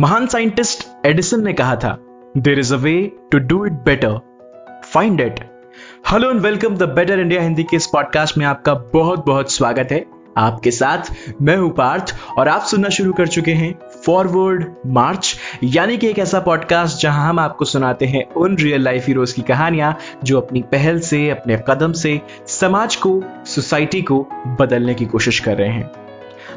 महान scientist Edison ने कहा था there is a way to do it better find it hello and welcome the better India Hindi के इस podcast में आपका बहुत बहुत स्वागत है। आपके साथ मैं हूँ पार्थ और आप सुनना शुरू कर चुके हैं फॉरवर्ड मार्च यानी कि एक ऐसा पॉडकास्ट जहाँ हम आपको सुनाते हैं उन रियल लाइफ हीरोज की कहानियाँ जो अपनी पहल से, अपने कदम से समाज को सोसाइटी को बदलने की कोशिश कर रहे हैं।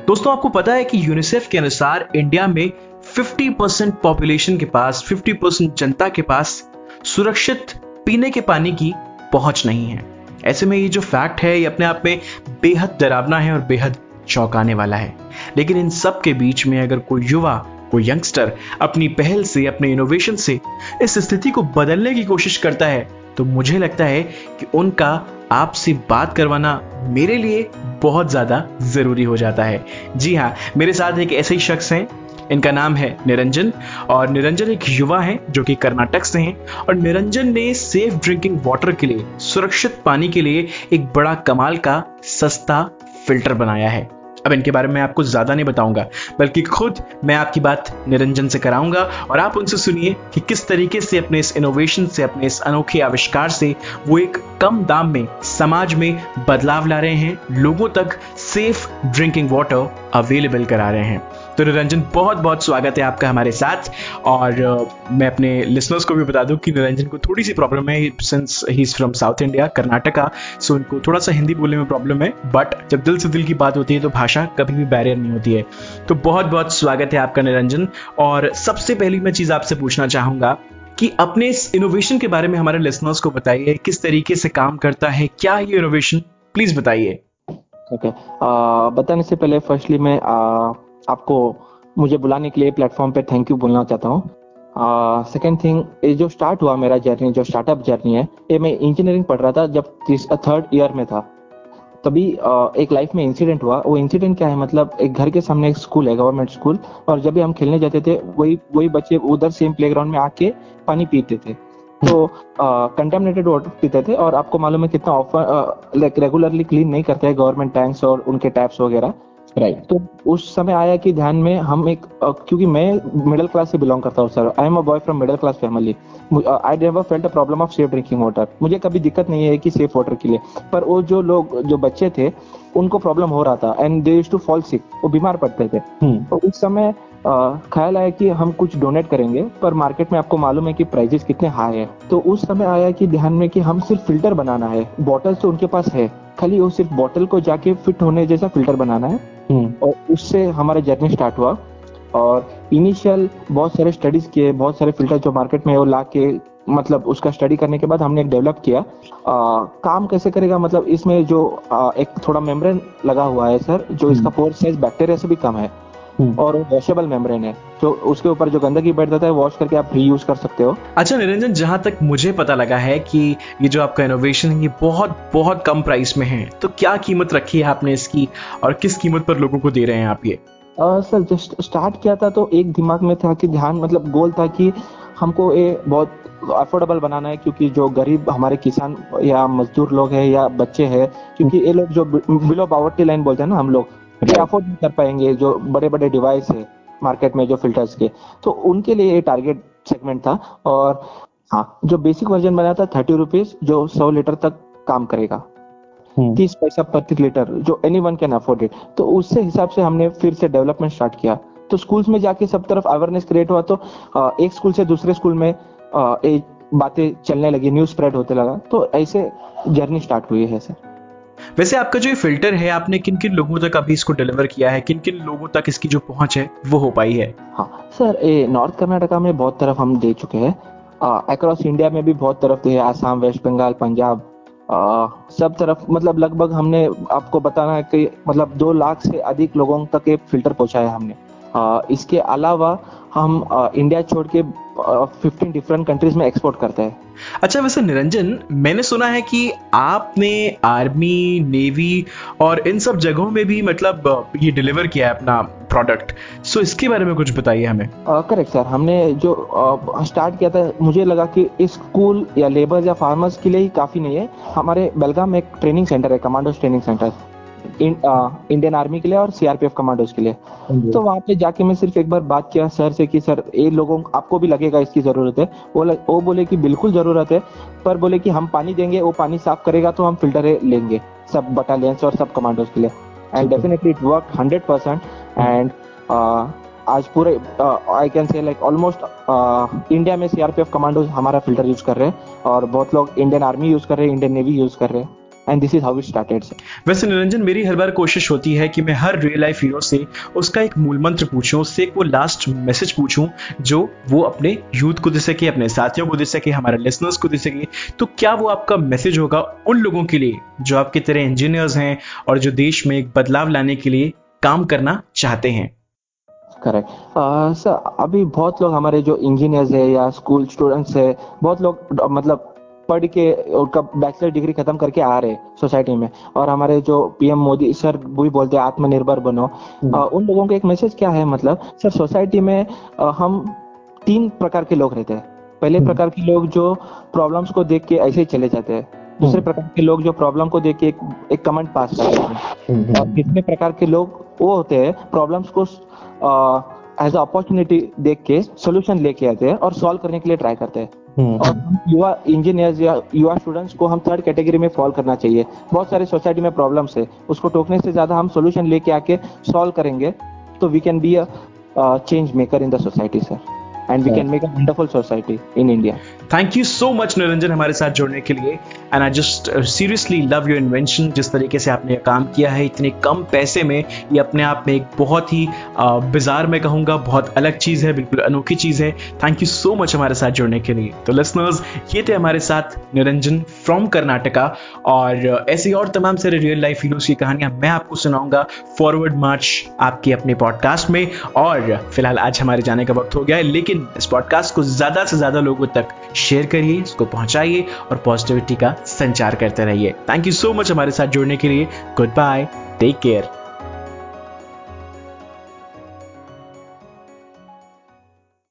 दोस्तों, आपको पता है कि यूनिसेफ के अनुसार इंडिया में 50 परसेंट पॉपुलेशन के पास 50 परसेंट जनता के पास सुरक्षित पीने के पानी की पहुँच नहीं है। ऐसे में ये जो फैक्ट है, ये अपने आप में बेहद डरावना है और बेहद चौंकाने वाला है। लेकिन इन सब के बीच में अगर कोई युवा, कोई यंगस्टर अपनी पहल से, अपने इनोवेशन से इस स्थिति को बदलने की कोशिश करता है तो मुझे लगता है कि उनका आपसे बात करवाना मेरे लिए बहुत ज़्यादा ज़रूरी हो जाता है। जी हाँ मेरे साथ एक ऐसे ही शख्स हैं इनका नाम है निरंजन, और निरंजन एक युवा है जो कि कर्नाटक से हैं, और निरंजन ने सेफ़ ड्रिंकिंग वाटर के लिए, सुरक्षित पानी के लिए एक बड़ा कमाल का सस्ता फ़िल्टर बनाया है। अब इनके बारे में आपको ज़्यादा नहीं बताऊँगा, बल्कि खुद मैं आपकी बात निरंजन से कराऊँगा, और आप उनसे सुनिए कि किस तरीके से अपने इस इनोवेशन से, अपने इस अनोखे आविष्कार से वो एक कम दाम में, समाज में बदलाव ला रहे हैं, लोगों तक सेफ़ ड्रिंकिंग वाटर अवेलेबल करा रहे हैं। तो निरंजन बहुत बहुत स्वागत है आपका हमारे साथ। और मैं अपने लिसनर्स को भी बता दूँ कि निरंजन को थोड़ी सी प्रॉब्लम है since he is from South India Karnataka so उनको थोड़ा सा हिंदी बोलने में प्रॉब्लम है। बट जब दिल से दिल की बात होती है तो भाषा कभी भी बैरियर नहीं होती है। तो बहुत बहुत स्वागत है आपका निरंजन। और सबसे पहली मैं चीज़ आपसे पूछना चाहूँगा कि अपने इस इनोवेशन के बारे में हमारे लिसनर्स को बताइए, किस तरीके से काम करता है, क्या ये इनोवेशन प्लीज़ बताइए। Okay okay. बताने से पहले फर्स्टली मैं आपको मुझे बुलाने के लिए प्लेटफॉर्म पे थैंक यू बोलना चाहता हूँ। सेकेंड थिंग ये जो स्टार्ट हुआ मेरा जर्नी जो स्टार्टअप जर्नी है, ये मैं इंजीनियरिंग पढ़ रहा था जब थर्ड ईयर में था। तभी एक लाइफ में इंसिडेंट हुआ। वो इंसिडेंट क्या है? मतलब एक घर के सामने एक स्कूल है गवर्नमेंट स्कूल और जब भी हम खेलने जाते थे, वही वही बच्चे उधर सेम प्लेग्राउंड में आके पानी पीते थे। तो कंटेमिनेटेड वाटर पीते थे और आपको मालूम है कितना ऑफ़र लाइक रेगुलरली क्लीन नहीं करते हैं गवर्नमेंट टैंक्स और उनके टैप्स वगैरह। Right right. तो उस समय आया कि ध्यान में हम एक क्योंकि मैं मिडिल क्लास से बिलोंग करता हूँ sir I am a boy from middle class family I never felt a problem of safe drinking water मुझे कभी दिक्कत नहीं है कि सेफ़ वाटर के लिए. पर वो जो लोग जो बच्चे थे उनको प्रॉब्लम हो रहा था and they too fall sick वो बीमार पड़ते थे. हम्म। तो उस समय ख्याल आया कि हम कुछ डोनेट करेंगे पर मार्केट में आपको मालूम है कि प्राइजेस कितने हाई है। तो उस समय आया कि ध्यान में कि हम सिर्फ़ फ़िल्टर बनाना है। बॉटल तो उनके पास है। खाली वो सिर्फ़ बॉटल को जाके फिट होने जैसा फ़िल्टर बनाना है। हम्म। और उससे हमारा जर्नी स्टार्ट हुआ। और इनिशियल बहुत सारे स्टडीज़ किए बहुत सारे फ़िल्टर जो मार्केट में वो ला के मतलब उसका स्टडी करने के बाद हमने एक डेवलप किया। आ, काम कैसे करेगा? मतलब इसमें जो आ, एक थोड़ा मेम्ब्रेन लगा हुआ है सर जो इसका पोर साइज़ बैक्टीरिया से भी कम है। हम्म। और वॉशेबल मेम्ब्रेन है। तो उसके ऊपर जो गंदगी बैठ जाता है वॉश करके आप री यूज़ कर सकते हो। अच्छा निरंजन जहाँ तक मुझे पता लगा है कि ये जो आपका इनोवेशन है ये बहुत बहुत कम प्राइस में है। तो क्या कीमत रखी है आपने इसकी? और किस कीमत पर लोगों को दे रहे हैं आप ये? सर जस्ट स्टार्ट किया था तो एक दिमाग में था कि ध्यान मतलब गोल था कि हमको ये बहुत अफोर्डेबल बनाना है क्योंकि जो गरीब हमारे किसान या मजदूर लोग हैं या बच्चे हैं क्योंकि ये लोग जो बिलो पावर्टी लाइन बोलते हैं ना हम लोग ये अफोर्ड नहीं कर पाएँगे जो बड़े बड़े डिवाइस है मार्केट में जो फिल्टर्स के। तो उनके लिए ये टारगेट सेगमेंट था और हाँ जो बेसिक वर्जन बना था थर्टी रुपीज़ जो सौ लीटर तक काम करेगा। हम्म। तीस पैसा प्रति लीटर जो anyone can afford it तो उससे हिसाब से हमने फिर से डेवलपमेंट स्टार्ट किया। तो स्कूल्स में जाके सब तरफ़ अवेयरनेस क्रिएट हुआ तो एक स्कूल से दूसरे स्कूल में बातें चलने लगी न्यूज़ स्प्रेड होते लगा। तो ऐसे जर्नी स्टार्ट हुई है सर वैसे आपका जो ये फ़िल्टर है आपने किन किन लोगों तक अभी इसको डिलीवर किया है? किन किन लोगों तक इसकी जो पहुँच है वो हो पाई है? हाँ सर ये नॉर्थ कर्नाटका में बहुत तरफ़ हम दे चुके हैं। अक्रॉस इंडिया में भी बहुत तरफ़ थे आसाम वेस्ट बंगाल पंजाब आ, सब तरफ़। मतलब लगभग हमने आपको बताना है कि मतलब दो लाख से अधिक लोगों तक ये फ़िल्टर पहुँचाया हमने। इसके अलावा हम इंडिया छोड़ के फिफ्टीन डिफरेंट कंट्रीज़ में एक्सपोर्ट करते हैं। अच्छा वैसे निरंजन मैंने सुना है कि आपने आर्मी नेवी और इन सब जगहों में भी मतलब ये डिलीवर किया है अपना प्रोडक्ट सो so, इसके बारे में कुछ बताइए हमें। करेक्ट सर हमने जो स्टार्ट किया था मुझे लगा कि इस स्कूल या लेबर या फार्मर्स के लिए ही काफ़ी नहीं है। हमारे बेलगाम में एक ट्रेनिंग सेंटर है commandos training centre Indian army के लिए और सीआरपीएफ कमांडोज के लिए। तो वहाँ पे जाके मैं सिर्फ़ एक बार बात किया सर से कि सर ये लोगों आपको भी लगेगा इसकी ज़रूरत है। वो वो बोले कि बिल्कुल ज़रूरत है पर बोले कि हम पानी देंगे वो पानी साफ़ करेगा तो हम फ़िल्टर लेंगे सब बटालियंस और सब कमांडोज के लिए। And definitely it work hundred percent and आज पूरे I can say like almost India में सीआरपीएफ कमांडोज हमारा फ़िल्टर यूज़ कर रहे हैं और बहुत लोग इंडियन आर्मी यूज़ कर रहे हैं इंडियन नेवी यूज़ कर रहे हैं। And this is how it started वैसे निरंजन मेरी हर बार कोशिश होती है कि मैं हर रियल लाइफ हीरो से उसका एक मूल मंत्र पूछूँ उससे एक वो लास्ट मैसेज पूछूँ जो वो अपने यूथ को दे सके अपने साथियों को दे सके हमारे लिसनर्स को दे सके। तो क्या वो आपका मैसेज होगा उन लोगों के लिए जो आपकी तरह इंजीनियर्स हैं और जो देश में एक बदलाव लाने के लिए काम करना चाहते हैं? करेक्ट सर अभी बहुत लोग हमारे जो इंजीनियर्स है या स्कूल स्टूडेंट्स है बहुत लोग मतलब पढ़ के उनका बैचलर डिग्री खत्म करके आ रहे सोसाइटी में और हमारे जो पीएम मोदी सर भी बोलते हैं आत्मनिर्भर बनो हम्म। उन लोगों का एक मैसेज क्या है मतलब सर सोसाइटी में आ, हम तीन प्रकार के लोग रहते हैं पहले हम्म। प्रकार के लोग जो प्रॉब्लम्स को देख के ऐसे ही चले जाते हैं दूसरे हम्म। प्रकार के लोग जो प्रॉब्लम को देख के एक, एक कमेंट पास करते हैं और तीसरे प्रकार के लोग वो होते हैं प्रॉब्लम्स को एज अ अपॉर्चुनिटी देख के सोल्यूशन लेके आते हैं और सॉल्व करने के लिए ट्राई करते हैं। और हम युवा इंजीनियर्स या युवा स्टूडेंट्स को हम थर्ड कैटेगरी में फॉल करना चाहिए। बहुत सारे सोसाइटी में प्रॉब्लम्स है। उसको टोकने से ज़्यादा हम सोल्यूशन लेके आके सॉल्व करेंगे तो we can be a change maker in the society sir and we can make a wonderful society in India thank you so much Niranjan हमारे साथ जुड़ने के लिए. And I just seriously love your invention जिस तरीके से आपने काम किया है. इतने कम पैसे में ये अपने आप में एक बहुत ही बाज़ार में कहूँगा, बहुत अलग चीज़ है, बिल्कुल अनोखी चीज़ है. थैंक यू सो मच हमारे साथ जुड़ने के लिए. तो लिसनर्स ये थे हमारे साथ निरंजन फ्रॉम कर्नाटका और ऐसी और तमाम सारे रियल लाइफ हीरोज की कहानियाँ मैं आपको सुनाऊँगा फॉरवर्ड मार्च आपके अपने पॉडकास्ट में. और, फ़िलहाल आज हमारे जाने का वक्त हो गया है, लेकिन इस पॉडकास्ट को ज़्यादा से ज़्यादा लोगों तक शेयर करिए, इसको पहुंचाइए और पॉजिटिविटी का संचार करते रहिए। थैंक यू सो मच हमारे साथ जुड़ने के लिए। Good bye take care